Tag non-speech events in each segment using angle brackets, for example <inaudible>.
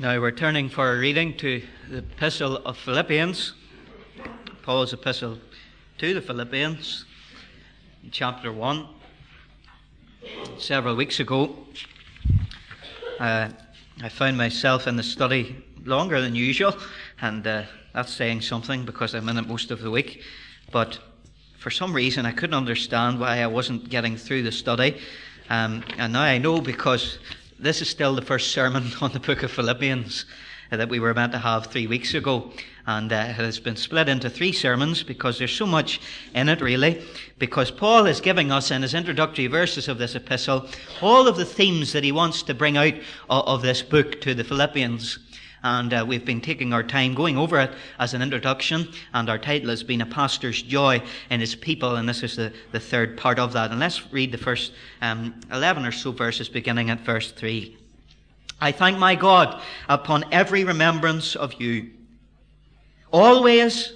Now we're turning for a reading to the Epistle of Philippians, Paul's Epistle to the Philippians, chapter 1. Several weeks ago, uh, I found myself in the study longer than usual, and uh, that's saying something because I'm in it most of the week. But for some reason, I couldn't understand why I wasn't getting through the study. Um, and now I know because this is still the first sermon <laughs> on the book of Philippians that we were meant to have three weeks ago. And uh, it has been split into three sermons because there's so much in it, really. Because Paul is giving us in his introductory verses of this epistle all of the themes that he wants to bring out of, of this book to the Philippians and uh, we've been taking our time going over it as an introduction, and our title has been A Pastor's Joy in His People, and this is the, the third part of that. And let's read the first um, 11 or so verses beginning at verse 3. I thank my God upon every remembrance of you, always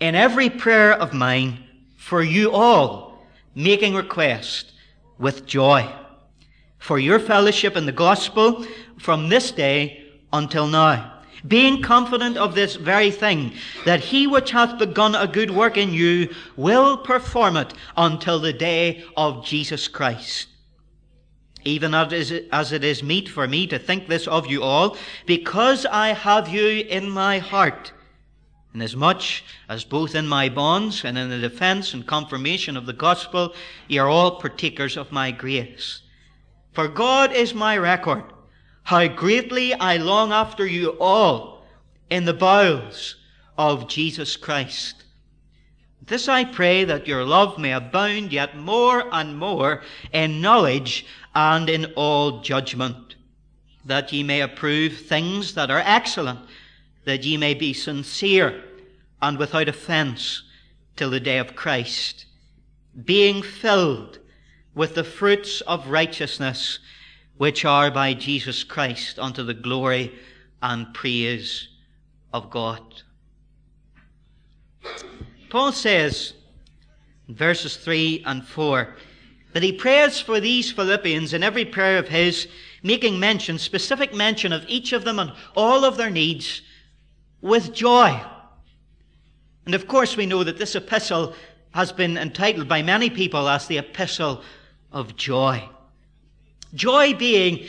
in every prayer of mine for you all, making request with joy for your fellowship in the gospel from this day until now. Being confident of this very thing, that he which hath begun a good work in you will perform it until the day of Jesus Christ. Even as it is meet for me to think this of you all, because I have you in my heart, inasmuch as both in my bonds and in the defense and confirmation of the gospel ye are all partakers of my grace. For God is my record how greatly I long after you all in the bowels of Jesus Christ. This I pray that your love may abound yet more and more in knowledge and in all judgment, that ye may approve things that are excellent, that ye may be sincere and without offense till the day of Christ, being filled with the fruits of righteousness which are by Jesus Christ unto the glory and praise of God. Paul says in verses 3 and 4 that he prays for these Philippians in every prayer of his, making mention, specific mention of each of them and all of their needs with joy. And of course, we know that this epistle has been entitled by many people as the Epistle of Joy. Joy being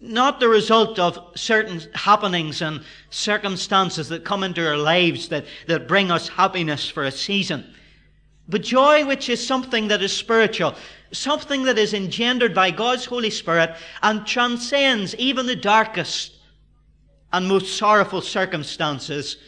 not the result of certain happenings and circumstances that come into our lives that, that bring us happiness for a season. But joy, which is something that is spiritual, something that is engendered by God's Holy Spirit and transcends even the darkest and most sorrowful circumstances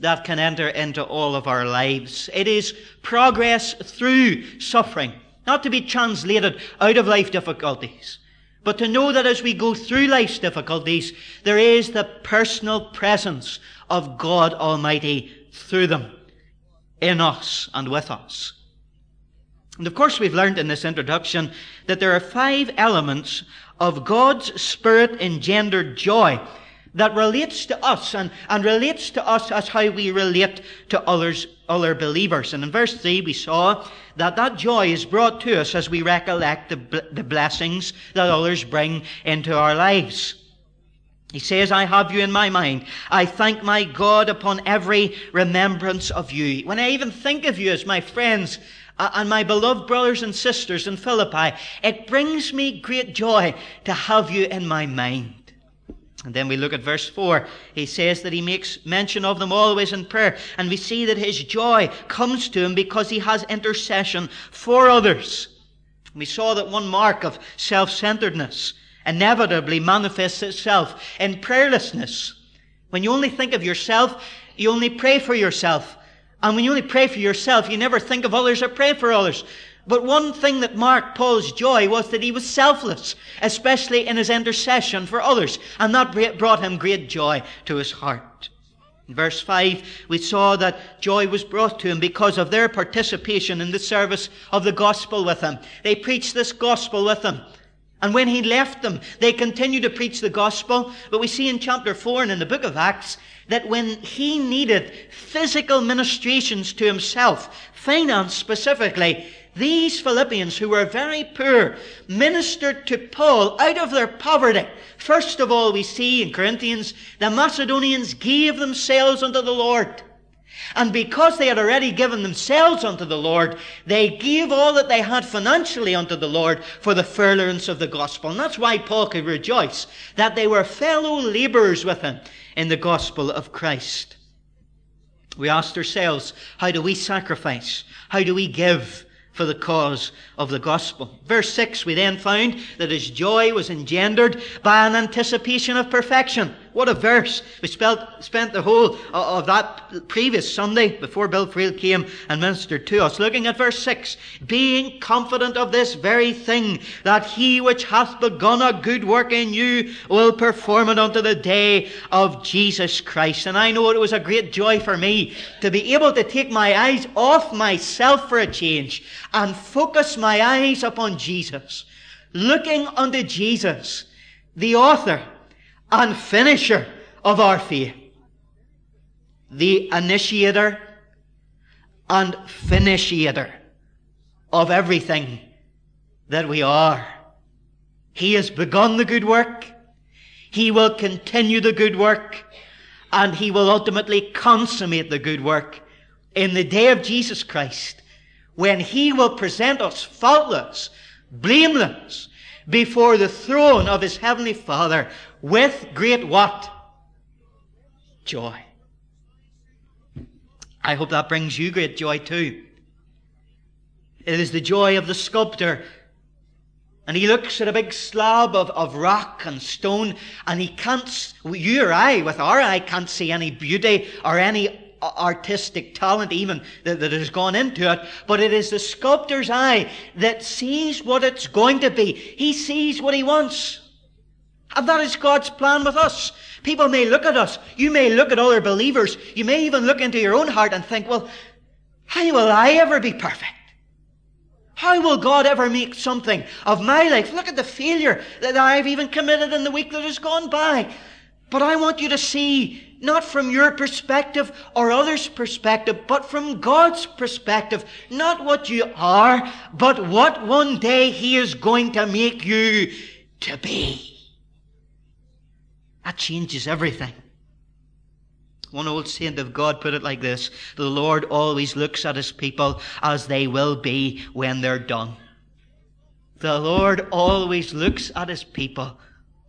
that can enter into all of our lives. It is progress through suffering, not to be translated out of life difficulties but to know that as we go through life's difficulties, there is the personal presence of God Almighty through them, in us and with us. And of course, we've learned in this introduction that there are five elements of God's Spirit engendered joy that relates to us and, and relates to us as how we relate to others, other believers. And in verse 3, we saw that that joy is brought to us as we recollect the, the blessings that others bring into our lives. He says, I have you in my mind. I thank my God upon every remembrance of you. When I even think of you as my friends uh, and my beloved brothers and sisters in Philippi, it brings me great joy to have you in my mind. And then we look at verse 4. He says that he makes mention of them always in prayer. And we see that his joy comes to him because he has intercession for others. We saw that one mark of self-centeredness inevitably manifests itself in prayerlessness. When you only think of yourself, you only pray for yourself. And when you only pray for yourself, you never think of others or pray for others. But one thing that marked Paul's joy was that he was selfless, especially in his intercession for others, and that brought him great joy to his heart. In verse 5, we saw that joy was brought to him because of their participation in the service of the gospel with him. They preached this gospel with him. And when he left them, they continued to preach the gospel. But we see in chapter 4 and in the book of Acts that when he needed physical ministrations to himself, finance specifically, these Philippians, who were very poor, ministered to Paul out of their poverty. First of all, we see in Corinthians, the Macedonians gave themselves unto the Lord. And because they had already given themselves unto the Lord, they gave all that they had financially unto the Lord for the furtherance of the gospel. And that's why Paul could rejoice that they were fellow laborers with him in the gospel of Christ. We asked ourselves, how do we sacrifice? How do we give? For the cause of the gospel. Verse 6, we then found that his joy was engendered by an anticipation of perfection. What a verse. We spent, spent the whole of that previous Sunday before Bill Friel came and ministered to us looking at verse 6. Being confident of this very thing, that he which hath begun a good work in you will perform it unto the day of Jesus Christ. And I know it was a great joy for me to be able to take my eyes off myself for a change and focus my eyes upon Jesus. Looking unto Jesus, the author and finisher of our faith. The initiator and finisher of everything that we are. He has begun the good work. He will continue the good work. And he will ultimately consummate the good work in the day of Jesus Christ when he will present us faultless, blameless, before the throne of his heavenly Father with great what? Joy. I hope that brings you great joy too. It is the joy of the sculptor. And he looks at a big slab of, of rock and stone, and he can't, you or I, with our eye, can't see any beauty or any artistic talent even that, that, has gone into it, but it is the sculptor's eye that sees what it's going to be. He sees what he wants. And that is God's plan with us. People may look at us. You may look at other believers. You may even look into your own heart and think, well, how will I ever be perfect? How will God ever make something of my life? Look at the failure that I've even committed in the week that has gone by. But I want you to see not from your perspective or others' perspective, but from God's perspective. Not what you are, but what one day He is going to make you to be. That changes everything. One old saint of God put it like this The Lord always looks at His people as they will be when they're done. The Lord always looks at His people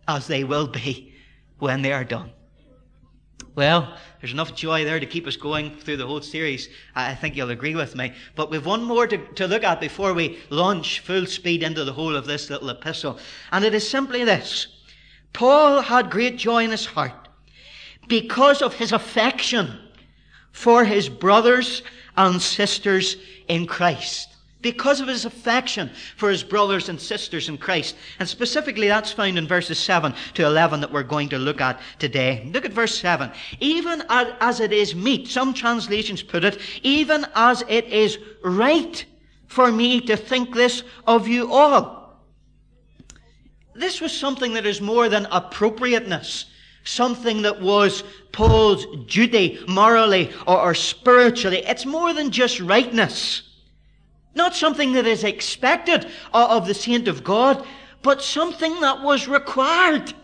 as they will be when they are done. Well, there's enough joy there to keep us going through the whole series. I think you'll agree with me. But we've one more to, to look at before we launch full speed into the whole of this little epistle. And it is simply this. Paul had great joy in his heart because of his affection for his brothers and sisters in Christ because of his affection for his brothers and sisters in Christ. And specifically, that's found in verses 7 to 11 that we're going to look at today. Look at verse 7. Even as it is meet, some translations put it, even as it is right for me to think this of you all. This was something that is more than appropriateness. Something that was Paul's duty morally or, or spiritually. It's more than just rightness. Not something that is expected of the saint of God, but something that was required.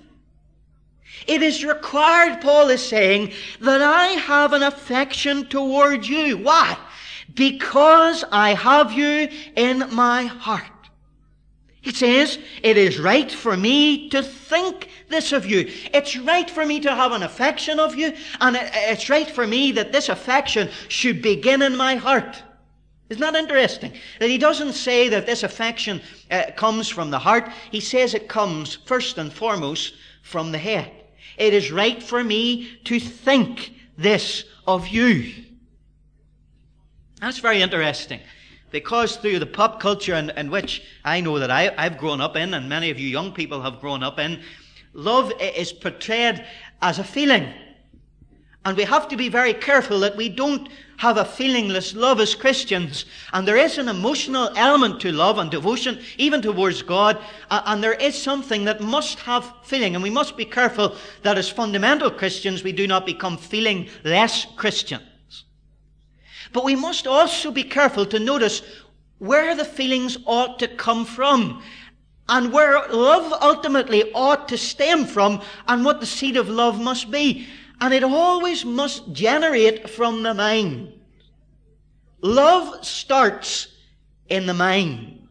It is required, Paul is saying, that I have an affection toward you. Why? Because I have you in my heart. He says, it is right for me to think this of you. It's right for me to have an affection of you, and it's right for me that this affection should begin in my heart. Isn't that interesting? That he doesn't say that this affection uh, comes from the heart. He says it comes first and foremost from the head. It is right for me to think this of you. That's very interesting. Because through the pop culture in, in which I know that I, I've grown up in, and many of you young people have grown up in, love is portrayed as a feeling. And we have to be very careful that we don't have a feelingless love as Christians. And there is an emotional element to love and devotion, even towards God. And there is something that must have feeling. And we must be careful that as fundamental Christians, we do not become feeling less Christians. But we must also be careful to notice where the feelings ought to come from and where love ultimately ought to stem from and what the seed of love must be. And it always must generate from the mind. Love starts in the mind.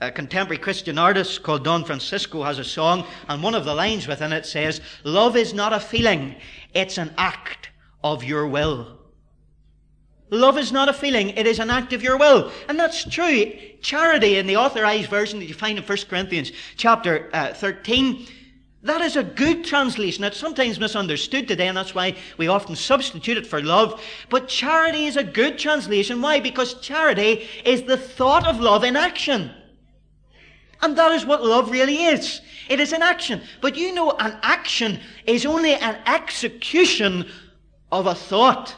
A contemporary Christian artist called Don Francisco has a song, and one of the lines within it says, Love is not a feeling, it's an act of your will. Love is not a feeling, it is an act of your will. And that's true. Charity in the authorized version that you find in 1 Corinthians chapter uh, 13, that is a good translation. It's sometimes misunderstood today, and that's why we often substitute it for love. But charity is a good translation. Why? Because charity is the thought of love in action. And that is what love really is. It is an action. But you know, an action is only an execution of a thought.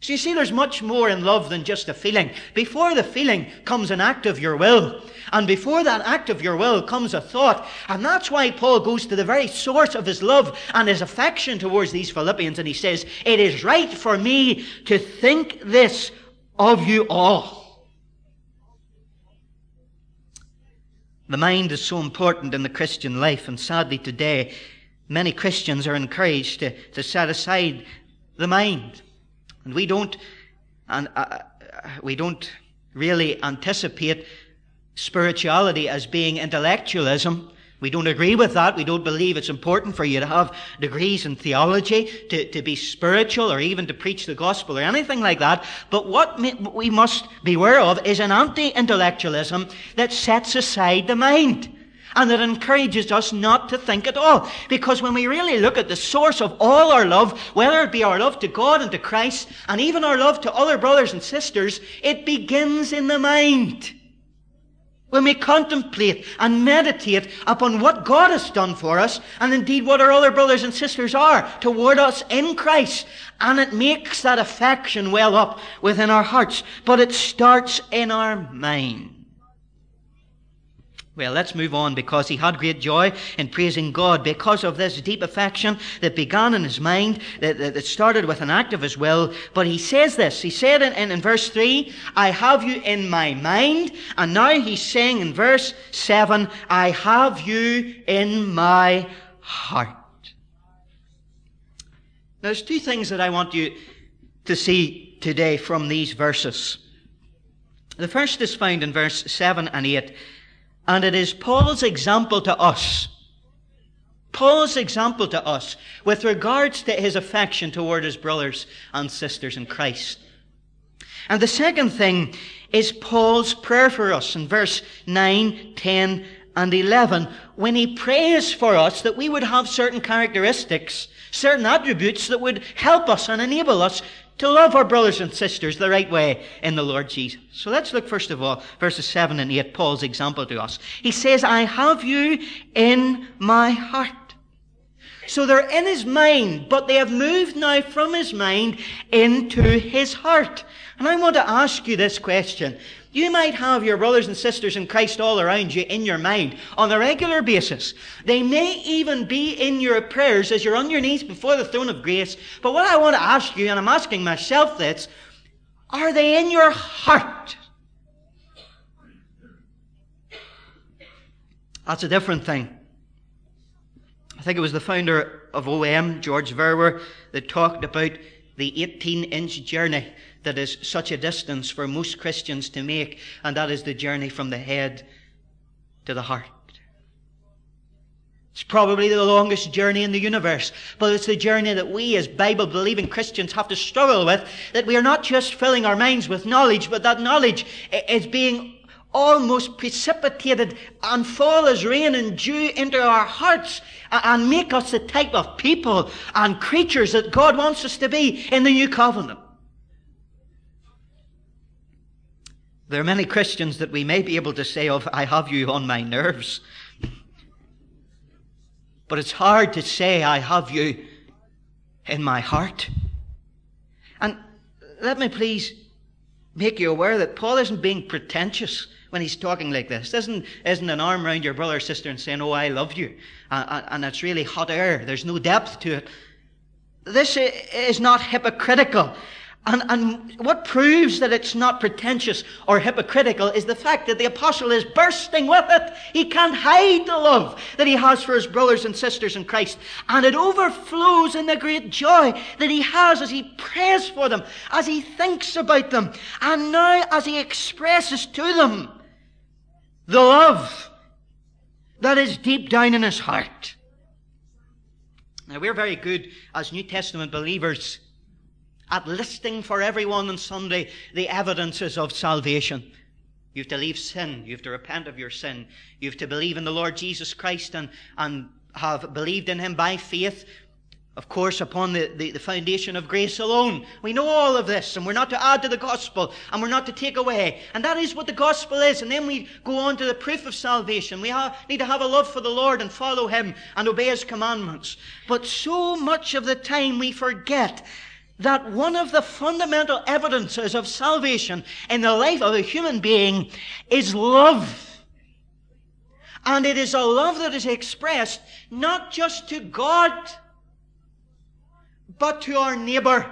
So you see, there's much more in love than just a feeling. Before the feeling comes an act of your will. And before that act of your will comes a thought. And that's why Paul goes to the very source of his love and his affection towards these Philippians. And he says, It is right for me to think this of you all. The mind is so important in the Christian life. And sadly today, many Christians are encouraged to, to set aside the mind. And we don't, and, uh, we don't really anticipate spirituality as being intellectualism. We don't agree with that. We don't believe it's important for you to have degrees in theology, to, to be spiritual, or even to preach the gospel, or anything like that. But what we must beware of is an anti-intellectualism that sets aside the mind and it encourages us not to think at all. Because when we really look at the source of all our love, whether it be our love to God and to Christ, and even our love to other brothers and sisters, it begins in the mind. When we contemplate and meditate upon what God has done for us, and indeed what our other brothers and sisters are toward us in Christ, and it makes that affection well up within our hearts, but it starts in our mind. Well, let's move on because he had great joy in praising God because of this deep affection that began in his mind, that, that, started with an act of his will. But he says this. He said in, in, in verse 3, I have you in my mind. And now he's saying in verse 7, I have you in my heart. Now, there's two things that I want you to see today from these verses. The first is found in verse 7 and 8. And it is Paul's example to us. Paul's example to us with regards to his affection toward his brothers and sisters in Christ. And the second thing is Paul's prayer for us in verse 9, 10, and 11 when he prays for us that we would have certain characteristics, certain attributes that would help us and enable us to love our brothers and sisters the right way in the Lord Jesus. So let's look first of all, verses 7 and 8, Paul's example to us. He says, I have you in my heart. So they're in his mind, but they have moved now from his mind into his heart. And I want to ask you this question. You might have your brothers and sisters in Christ all around you in your mind on a regular basis. They may even be in your prayers as you're on your knees before the throne of grace. But what I want to ask you, and I'm asking myself this, are they in your heart? That's a different thing. I think it was the founder of OM, George Verwer, that talked about the 18 inch journey that is such a distance for most Christians to make, and that is the journey from the head to the heart. It's probably the longest journey in the universe, but it's the journey that we as Bible believing Christians have to struggle with, that we are not just filling our minds with knowledge, but that knowledge is being almost precipitated and fall as rain and dew into our hearts and make us the type of people and creatures that God wants us to be in the new covenant. There are many Christians that we may be able to say of, I have you on my nerves. But it's hard to say, I have you in my heart. And let me please make you aware that Paul isn't being pretentious when he's talking like this. Isn't, isn't an arm around your brother or sister and saying, Oh, I love you. And, and it's really hot air. There's no depth to it. This is not hypocritical. And, and what proves that it's not pretentious or hypocritical is the fact that the apostle is bursting with it. He can't hide the love that he has for his brothers and sisters in Christ. And it overflows in the great joy that he has as he prays for them, as he thinks about them, and now as he expresses to them the love that is deep down in his heart. Now, we're very good as New Testament believers at listing for everyone on Sunday the evidences of salvation. You have to leave sin. You have to repent of your sin. You have to believe in the Lord Jesus Christ and, and have believed in Him by faith. Of course, upon the, the, the, foundation of grace alone. We know all of this, and we're not to add to the gospel, and we're not to take away. And that is what the gospel is. And then we go on to the proof of salvation. We have, need to have a love for the Lord and follow Him and obey His commandments. But so much of the time we forget that one of the fundamental evidences of salvation in the life of a human being is love. And it is a love that is expressed not just to God, but to our neighbor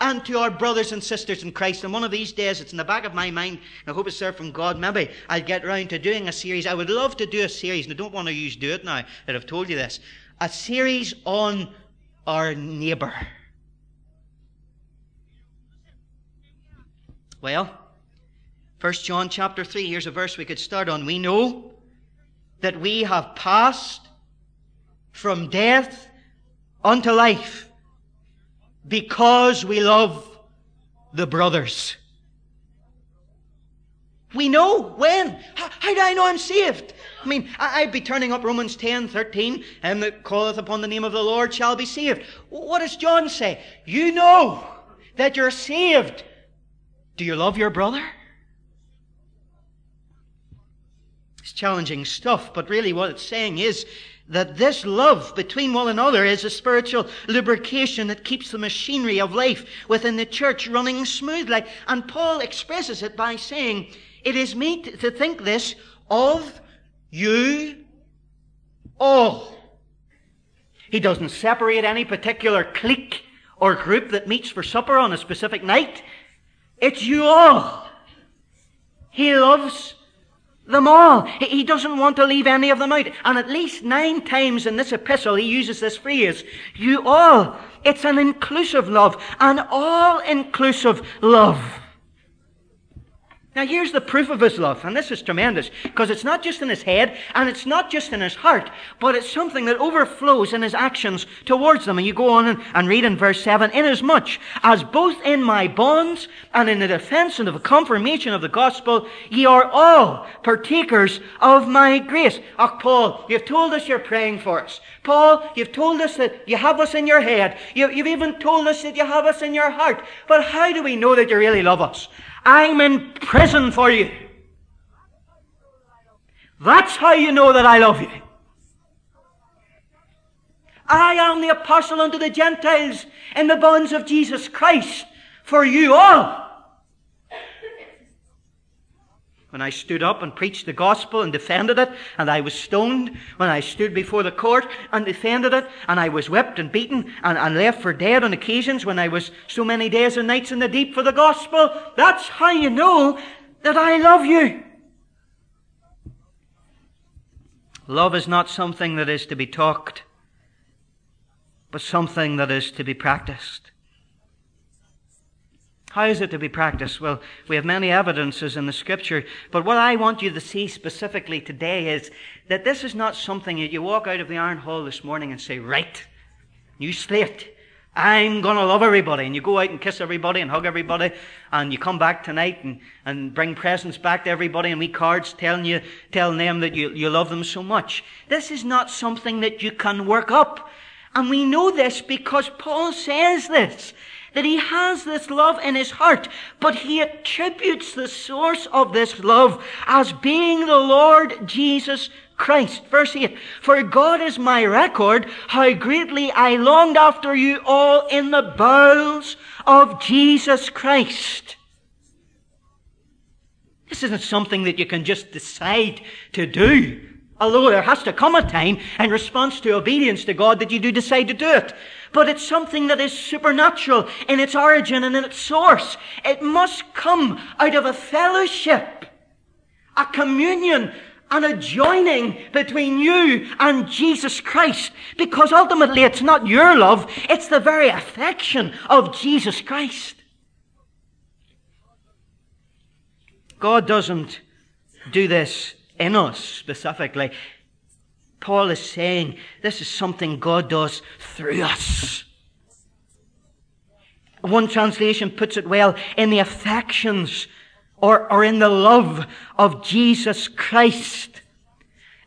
and to our brothers and sisters in Christ. And one of these days, it's in the back of my mind, I hope it's there from God. Maybe I'll get round to doing a series. I would love to do a series, and I don't want to use do it now that I've told you this. A series on our neighbor. Well, 1 John chapter 3, here's a verse we could start on. We know that we have passed from death unto life because we love the brothers. We know when. How, how, do I know I'm saved? I mean, I, would be turning up Romans 10, 13, and that calleth upon the name of the Lord shall be saved. What does John say? You know that you're saved do you love your brother? It's challenging stuff, but really what it's saying is that this love between one another is a spiritual lubrication that keeps the machinery of life within the church running smoothly. And Paul expresses it by saying, It is meet to think this of you all. He doesn't separate any particular clique or group that meets for supper on a specific night. It's you all. He loves them all. He doesn't want to leave any of them out. And at least nine times in this epistle, he uses this phrase, you all. It's an inclusive love, an all inclusive love. Now, here's the proof of his love, and this is tremendous, because it's not just in his head, and it's not just in his heart, but it's something that overflows in his actions towards them. And you go on and, and read in verse 7 Inasmuch as both in my bonds and in the defense and of the confirmation of the gospel, ye are all partakers of my grace. Oh, Paul, you've told us you're praying for us. Paul, you've told us that you have us in your head. You, you've even told us that you have us in your heart. But how do we know that you really love us? I'm in prison for you. That's how you know that I love you. I am the apostle unto the Gentiles in the bonds of Jesus Christ for you all when I stood up and preached the gospel and defended it, and I was stoned when I stood before the court and defended it, and I was whipped and beaten and, and left for dead on occasions when I was so many days and nights in the deep for the gospel. That's how you know that I love you. Love is not something that is to be talked, but something that is to be practiced. How is it to be practiced? Well, we have many evidences in the scripture, but what I want you to see specifically today is that this is not something that you walk out of the Iron Hall this morning and say, right, new slate. I'm going to love everybody. And you go out and kiss everybody and hug everybody. And you come back tonight and, and bring presents back to everybody and we cards telling you, telling them that you, you love them so much. This is not something that you can work up. And we know this because Paul says this that he has this love in his heart, but he attributes the source of this love as being the Lord Jesus Christ. Verse 8, For God is my record, how greatly I longed after you all in the bowels of Jesus Christ. This isn't something that you can just decide to do Although there has to come a time in response to obedience to God that you do decide to do it. But it's something that is supernatural in its origin and in its source. It must come out of a fellowship, a communion, and a joining between you and Jesus Christ. Because ultimately it's not your love, it's the very affection of Jesus Christ. God doesn't do this in us specifically. Paul is saying this is something God does through us. One translation puts it well in the affections or, or in the love of Jesus Christ.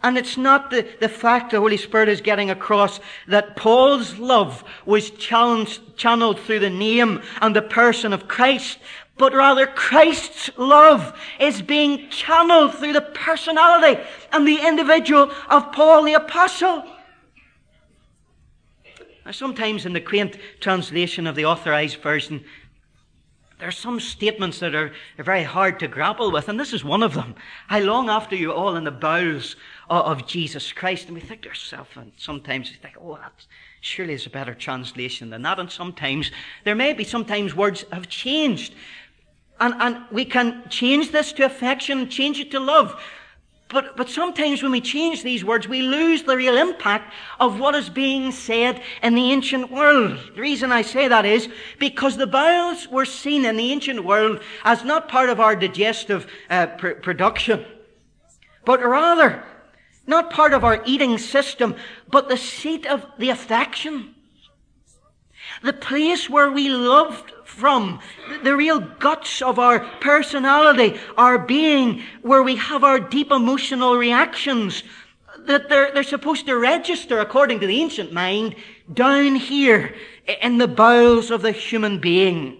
And it's not the, the fact the Holy Spirit is getting across that Paul's love was channeled through the name and the person of Christ, but rather Christ's love is being channeled through the personality and the individual of Paul the Apostle. Now, sometimes in the quaint translation of the authorized version, there are some statements that are, very hard to grapple with, and this is one of them. I long after you all in the bowels of Jesus Christ. And we think to ourselves, and sometimes we think, oh, that surely is a better translation than that. And sometimes, there may be sometimes words have changed. And, and we can change this to affection, change it to love. But, but sometimes when we change these words, we lose the real impact of what is being said in the ancient world. The reason I say that is because the bowels were seen in the ancient world as not part of our digestive uh, pr- production, but rather not part of our eating system, but the seat of the affection. The place where we loved from, the real guts of our personality, our being, where we have our deep emotional reactions, that they're, they're supposed to register, according to the ancient mind, down here in the bowels of the human being.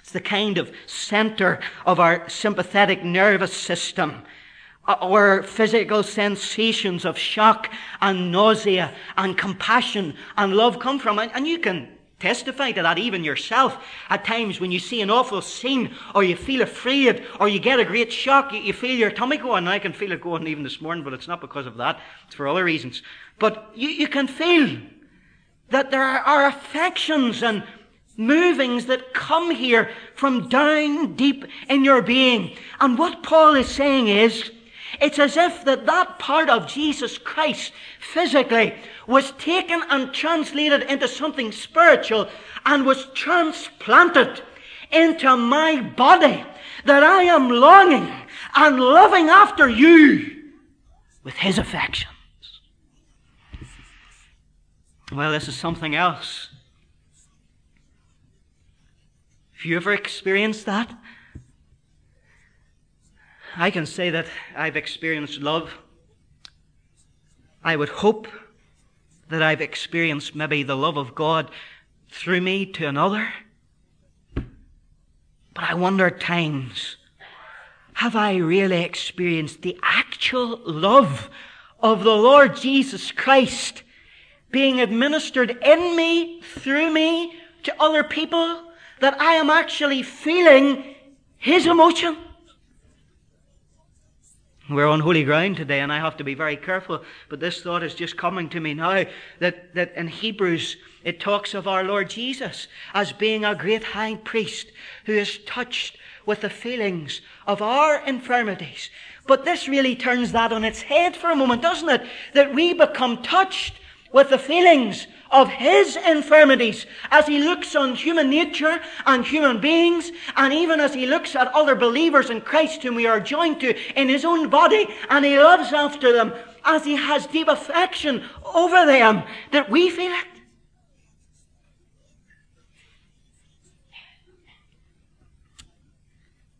It's the kind of center of our sympathetic nervous system uh, where physical sensations of shock and nausea and compassion and love come from. And, and you can testify to that even yourself. At times when you see an awful scene or you feel afraid or you get a great shock you, you feel your tummy going and i can feel it going even this morning but it's not because of that. It's for other reasons. But you, you can feel that there are affections and movings that come here from down deep in your being. And what paul is saying is it's as if that that part of Jesus Christ physically was taken and translated into something spiritual and was transplanted into my body that I am longing and loving after you with his affections. Well, this is something else. Have you ever experienced that? I can say that I've experienced love. I would hope that I've experienced maybe the love of God through me to another. But I wonder at times, have I really experienced the actual love of the Lord Jesus Christ being administered in me, through me, to other people, that I am actually feeling His emotion? We're on holy ground today, and I have to be very careful. But this thought is just coming to me now that, that in Hebrews it talks of our Lord Jesus as being a great high priest who is touched with the feelings of our infirmities. But this really turns that on its head for a moment, doesn't it? That we become touched with the feelings of his infirmities as he looks on human nature and human beings, and even as he looks at other believers in Christ whom we are joined to in his own body, and he loves after them as he has deep affection over them, that we feel it.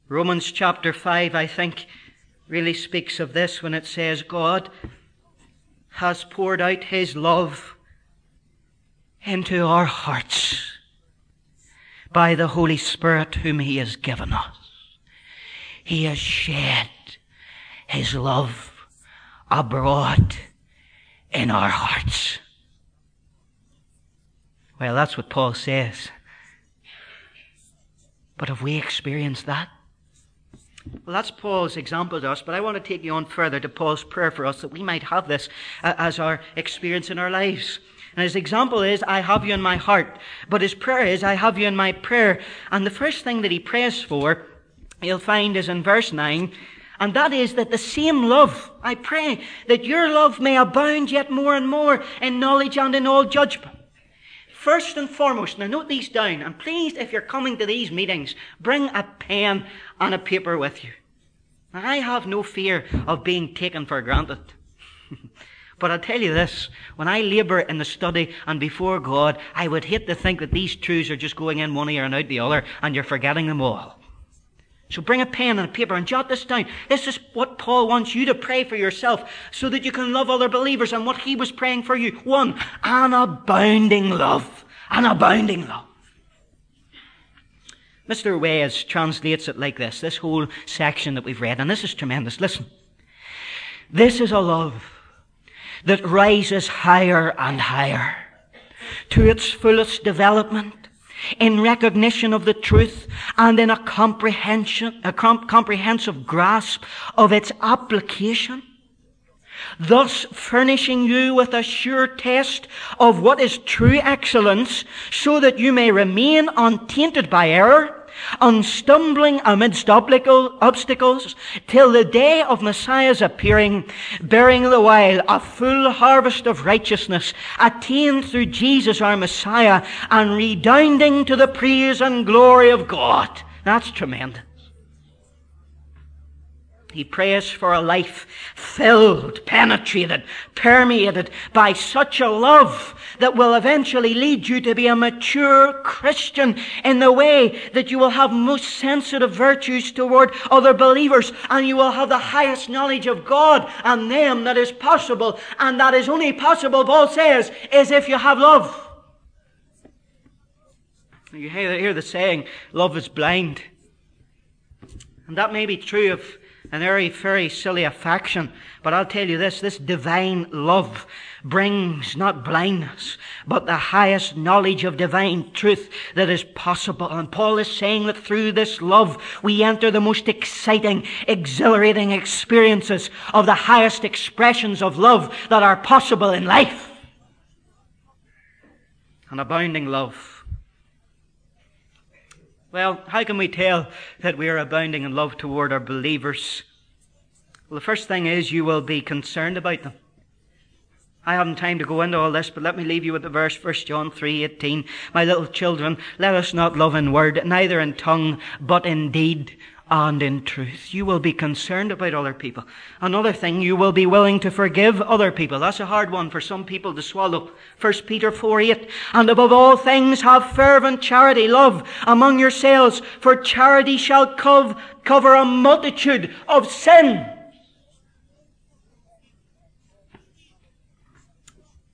Romans chapter 5, I think, really speaks of this when it says, God has poured out his love into our hearts by the Holy Spirit whom He has given us. He has shed His love abroad in our hearts. Well, that's what Paul says. But have we experienced that? Well, that's Paul's example to us, but I want to take you on further to Paul's prayer for us that we might have this uh, as our experience in our lives. And his example is, I have you in my heart. But his prayer is, I have you in my prayer. And the first thing that he prays for, you'll find is in verse 9, and that is that the same love, I pray, that your love may abound yet more and more in knowledge and in all judgment. First and foremost, now note these down, and please, if you're coming to these meetings, bring a pen and a paper with you. I have no fear of being taken for granted. <laughs> but I tell you this, when I labour in the study and before God, I would hate to think that these truths are just going in one ear and out the other, and you're forgetting them all. So bring a pen and a paper and jot this down. This is what Paul wants you to pray for yourself so that you can love other believers and what he was praying for you. One, an abounding love. An abounding love. Mr. Wes translates it like this, this whole section that we've read, and this is tremendous. Listen. This is a love that rises higher and higher to its fullest development in recognition of the truth and in a comprehension, a comprehensive grasp of its application, thus furnishing you with a sure test of what is true excellence so that you may remain untainted by error unstumbling amidst obstacles, till the day of Messiah's appearing, bearing the while a full harvest of righteousness, attained through Jesus our Messiah, and redounding to the praise and glory of God. That's tremendous. He prays for a life filled, penetrated, permeated by such a love that will eventually lead you to be a mature Christian in the way that you will have most sensitive virtues toward other believers and you will have the highest knowledge of God and them that is possible. And that is only possible, Paul says, is if you have love. You hear the saying, love is blind. And that may be true of an very, very silly affection. But I'll tell you this, this divine love brings not blindness, but the highest knowledge of divine truth that is possible. And Paul is saying that through this love, we enter the most exciting, exhilarating experiences of the highest expressions of love that are possible in life. An abounding love well, how can we tell that we are abounding in love toward our believers? Well, the first thing is you will be concerned about them. I haven't time to go into all this, but let me leave you with the verse, 1 John 3:18. My little children, let us not love in word, neither in tongue, but in deed and in truth. You will be concerned about other people. Another thing, you will be willing to forgive other people. That's a hard one for some people to swallow. 1 Peter 4 8. And above all things, have fervent charity, love among yourselves, for charity shall cov- cover a multitude of sins.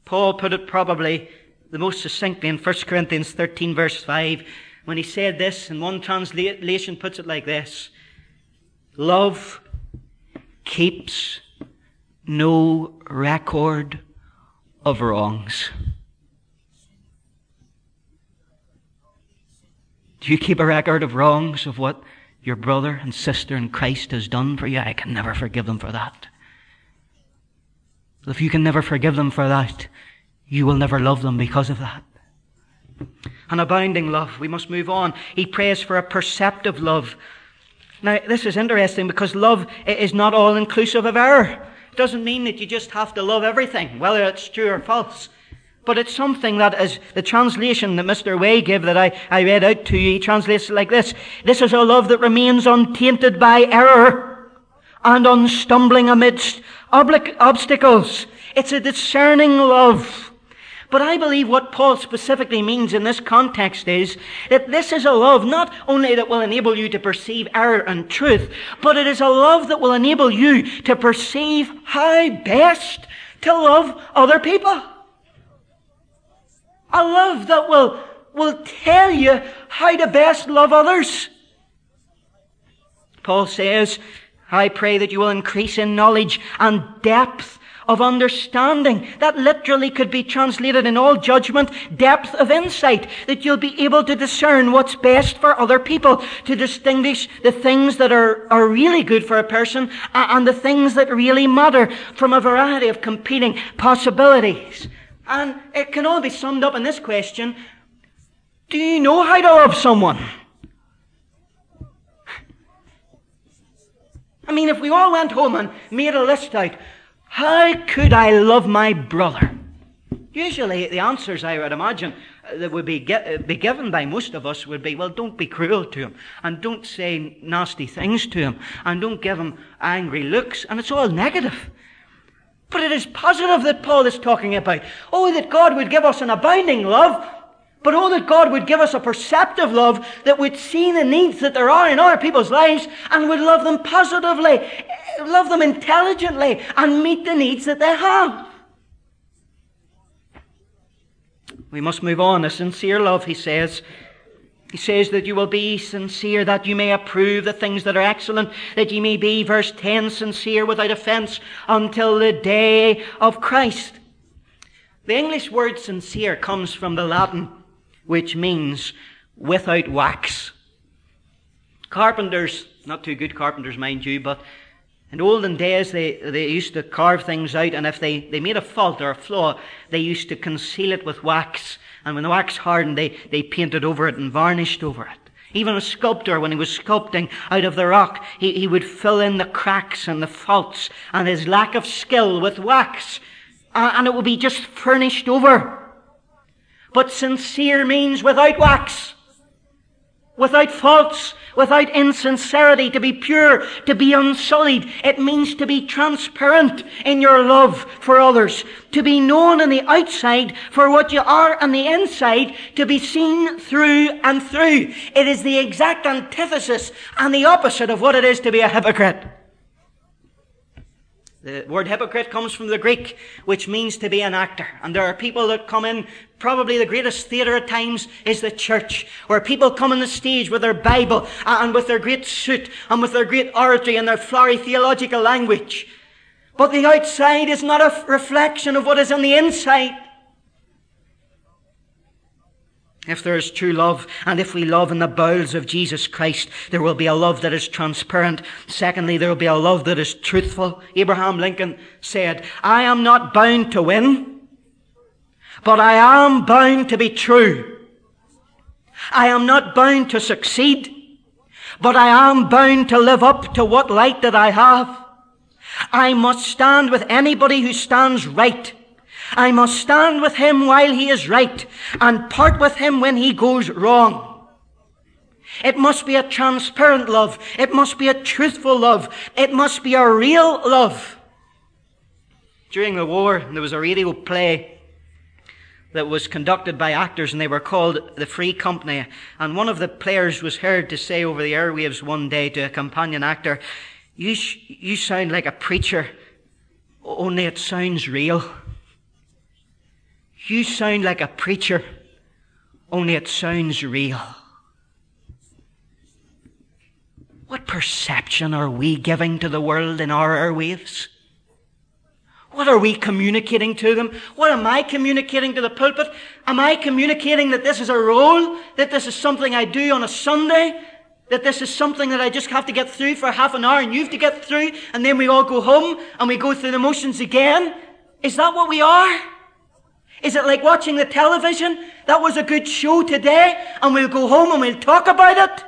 Paul put it probably the most succinctly in 1 Corinthians 13 verse 5 when he said this, and one translation puts it like this Love keeps no record of wrongs. Do you keep a record of wrongs of what your brother and sister in Christ has done for you? I can never forgive them for that. If you can never forgive them for that, you will never love them because of that an abounding love. We must move on. He prays for a perceptive love. Now, this is interesting because love is not all inclusive of error. It doesn't mean that you just have to love everything, whether it's true or false. But it's something that is the translation that Mr. Way gave that I, I read out to you. He translates it like this. This is a love that remains untainted by error and unstumbling amidst obstacles. It's a discerning love. But I believe what Paul specifically means in this context is that this is a love not only that will enable you to perceive error and truth, but it is a love that will enable you to perceive how best to love other people. A love that will, will tell you how to best love others. Paul says, I pray that you will increase in knowledge and depth of understanding. That literally could be translated in all judgment, depth of insight, that you'll be able to discern what's best for other people, to distinguish the things that are, are really good for a person and the things that really matter from a variety of competing possibilities. And it can all be summed up in this question Do you know how to love someone? I mean, if we all went home and made a list out, how could I love my brother? Usually, the answers I would imagine uh, that would be, uh, be given by most of us would be, well, don't be cruel to him, and don't say nasty things to him, and don't give him angry looks, and it's all negative. But it is positive that Paul is talking about. Oh, that God would give us an abounding love, but oh, that God would give us a perceptive love that would see the needs that there are in other people's lives and would love them positively, love them intelligently, and meet the needs that they have. We must move on. A sincere love, he says. He says that you will be sincere, that you may approve the things that are excellent, that ye may be, verse 10, sincere without offence until the day of Christ. The English word sincere comes from the Latin which means without wax. Carpenters, not too good carpenters, mind you, but in olden days they, they used to carve things out, and if they, they made a fault or a flaw, they used to conceal it with wax. And when the wax hardened, they, they painted over it and varnished over it. Even a sculptor, when he was sculpting out of the rock, he, he would fill in the cracks and the faults and his lack of skill with wax. And it would be just furnished over. But sincere means without wax, without faults, without insincerity, to be pure, to be unsullied. It means to be transparent in your love for others, to be known on the outside for what you are on the inside, to be seen through and through. It is the exact antithesis and the opposite of what it is to be a hypocrite. The word hypocrite comes from the Greek, which means to be an actor. And there are people that come in, probably the greatest theatre at times is the church, where people come on the stage with their Bible uh, and with their great suit and with their great oratory and their flowery theological language. But the outside is not a reflection of what is on the inside. If there is true love, and if we love in the bowels of Jesus Christ, there will be a love that is transparent. Secondly, there will be a love that is truthful. Abraham Lincoln said, I am not bound to win, but I am bound to be true. I am not bound to succeed, but I am bound to live up to what light that I have. I must stand with anybody who stands right I must stand with him while he is right and part with him when he goes wrong. It must be a transparent love. It must be a truthful love. It must be a real love. During the war, there was a radio play that was conducted by actors and they were called the Free Company. And one of the players was heard to say over the airwaves one day to a companion actor, you, sh- you sound like a preacher, only it sounds real. You sound like a preacher, only it sounds real. What perception are we giving to the world in our airwaves? What are we communicating to them? What am I communicating to the pulpit? Am I communicating that this is a role? That this is something I do on a Sunday? That this is something that I just have to get through for half an hour and you have to get through and then we all go home and we go through the motions again? Is that what we are? Is it like watching the television? That was a good show today, and we'll go home and we'll talk about it?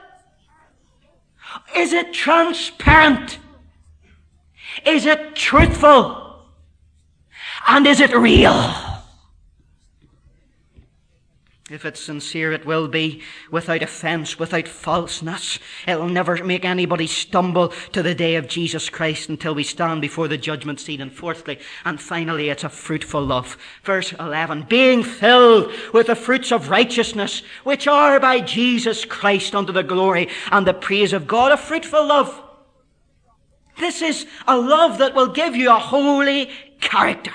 Is it transparent? Is it truthful? And is it real? If it's sincere, it will be without offence, without falseness. It'll never make anybody stumble to the day of Jesus Christ until we stand before the judgment seat. And fourthly, and finally, it's a fruitful love. Verse 11, being filled with the fruits of righteousness, which are by Jesus Christ unto the glory and the praise of God. A fruitful love. This is a love that will give you a holy character.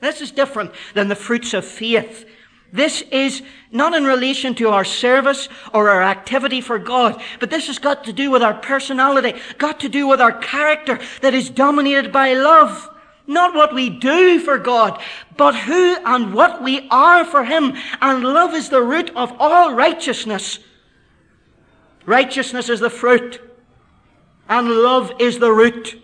This is different than the fruits of faith this is not in relation to our service or our activity for God, but this has got to do with our personality, got to do with our character that is dominated by love. Not what we do for God, but who and what we are for Him. And love is the root of all righteousness. Righteousness is the fruit, and love is the root.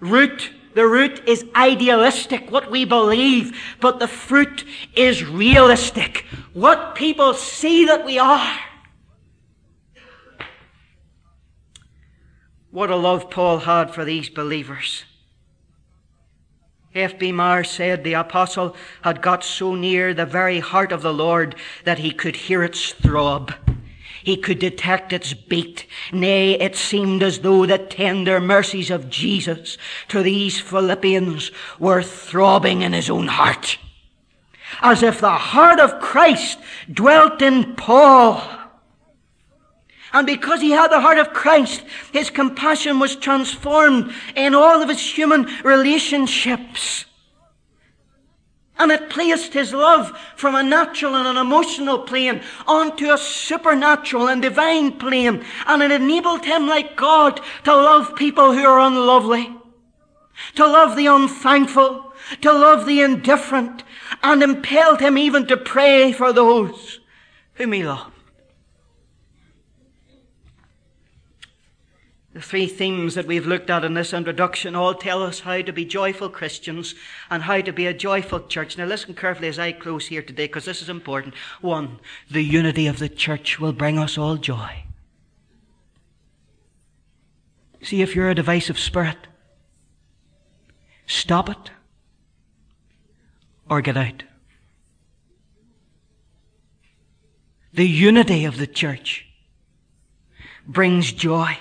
Root, the root is idealistic, what we believe, but the fruit is realistic, what people see that we are. What a love Paul had for these believers. F.B. Meyer said the apostle had got so near the very heart of the Lord that he could hear its throb. He could detect its beat. Nay, it seemed as though the tender mercies of Jesus to these Philippians were throbbing in his own heart. As if the heart of Christ dwelt in Paul. And because he had the heart of Christ, his compassion was transformed in all of his human relationships. And it placed his love from a natural and an emotional plane onto a supernatural and divine plane. And it enabled him, like God, to love people who are unlovely, to love the unthankful, to love the indifferent, and impelled him even to pray for those whom he loved. The three themes that we've looked at in this introduction all tell us how to be joyful Christians and how to be a joyful church. Now listen carefully as I close here today because this is important. One, the unity of the church will bring us all joy. See if you're a divisive spirit. Stop it or get out. The unity of the church brings joy.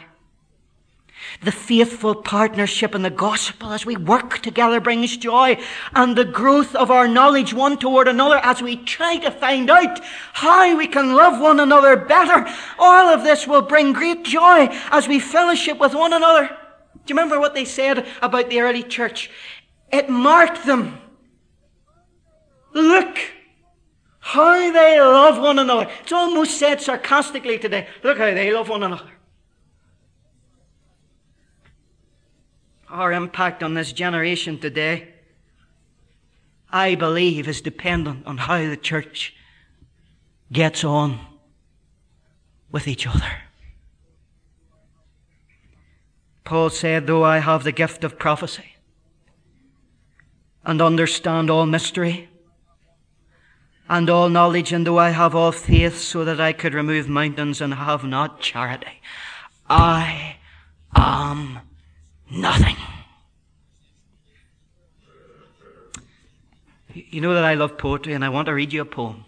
The faithful partnership in the gospel as we work together brings joy and the growth of our knowledge one toward another as we try to find out how we can love one another better. All of this will bring great joy as we fellowship with one another. Do you remember what they said about the early church? It marked them. Look how they love one another. It's almost said sarcastically today. Look how they love one another. Our impact on this generation today, I believe, is dependent on how the church gets on with each other. Paul said, Though I have the gift of prophecy and understand all mystery and all knowledge, and though I have all faith so that I could remove mountains and have not charity, I am nothing. You know that I love poetry and I want to read you a poem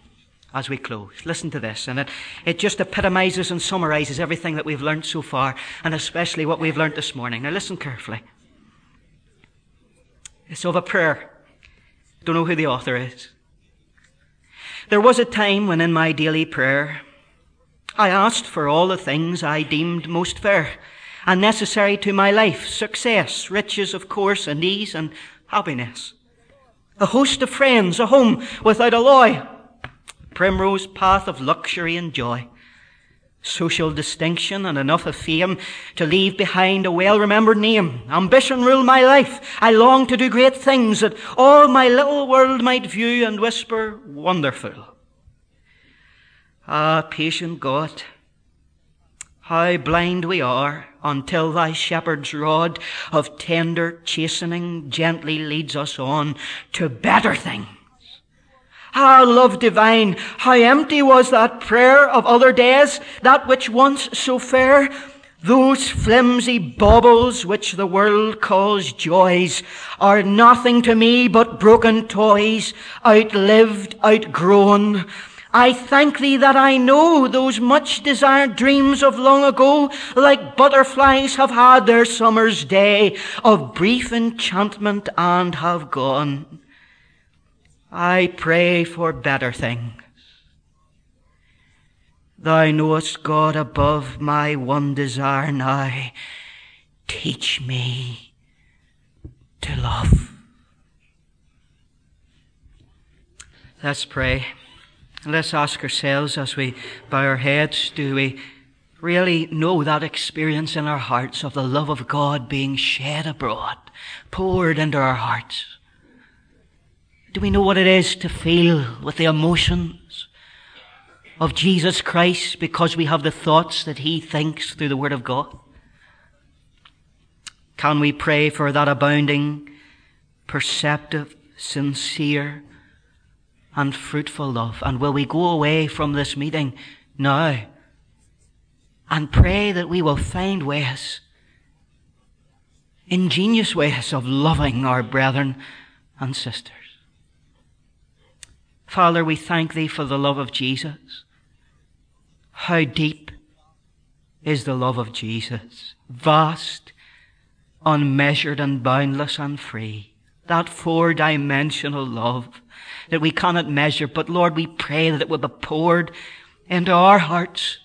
as we close. Listen to this. And it, it just epitomizes and summarizes everything that we've learned so far and especially what we've learned this morning. Now listen carefully. It's of a prayer. Don't know who the author is. There was a time when in my daily prayer I asked for all the things I deemed most fair and necessary to my life success, riches, of course, and ease and happiness. A host of friends, a home without alloy, primrose path of luxury and joy, social distinction and enough of fame to leave behind a well-remembered name. Ambition ruled my life. I longed to do great things that all my little world might view and whisper, wonderful. Ah, patient God, how blind we are until thy shepherd's rod of tender chastening gently leads us on to better things. Ah, love divine, how empty was that prayer of other days, that which once so fair, those flimsy baubles which the world calls joys are nothing to me but broken toys, outlived, outgrown, I thank thee that I know those much desired dreams of long ago, like butterflies have had their summer's day of brief enchantment and have gone. I pray for better things. Thou knowest, God, above my one desire now. Teach me to love. Let's pray. Let's ask ourselves as we bow our heads, do we really know that experience in our hearts of the love of God being shed abroad, poured into our hearts? Do we know what it is to feel with the emotions of Jesus Christ because we have the thoughts that He thinks through the Word of God? Can we pray for that abounding, perceptive, sincere, and fruitful love? And will we go away from this meeting now and pray that we will find ways, ingenious ways of loving our brethren and sisters? Father, we thank Thee for the love of Jesus. How deep is the love of Jesus? Vast, unmeasured and boundless and free. That four dimensional love that we cannot measure, but Lord, we pray that it will be poured into our hearts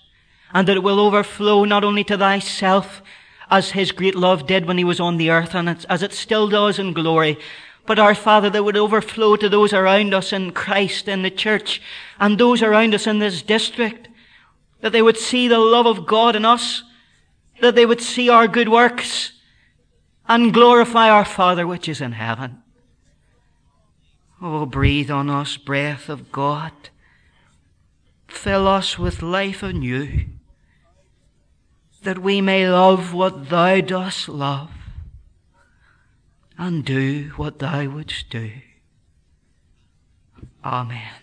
and that it will overflow not only to thyself as his great love did when he was on the earth and as it still does in glory, but our Father that it would overflow to those around us in Christ in the church and those around us in this district, that they would see the love of God in us, that they would see our good works and glorify our Father which is in heaven. Oh, breathe on us, breath of God. Fill us with life anew, that we may love what thou dost love and do what thou wouldst do. Amen.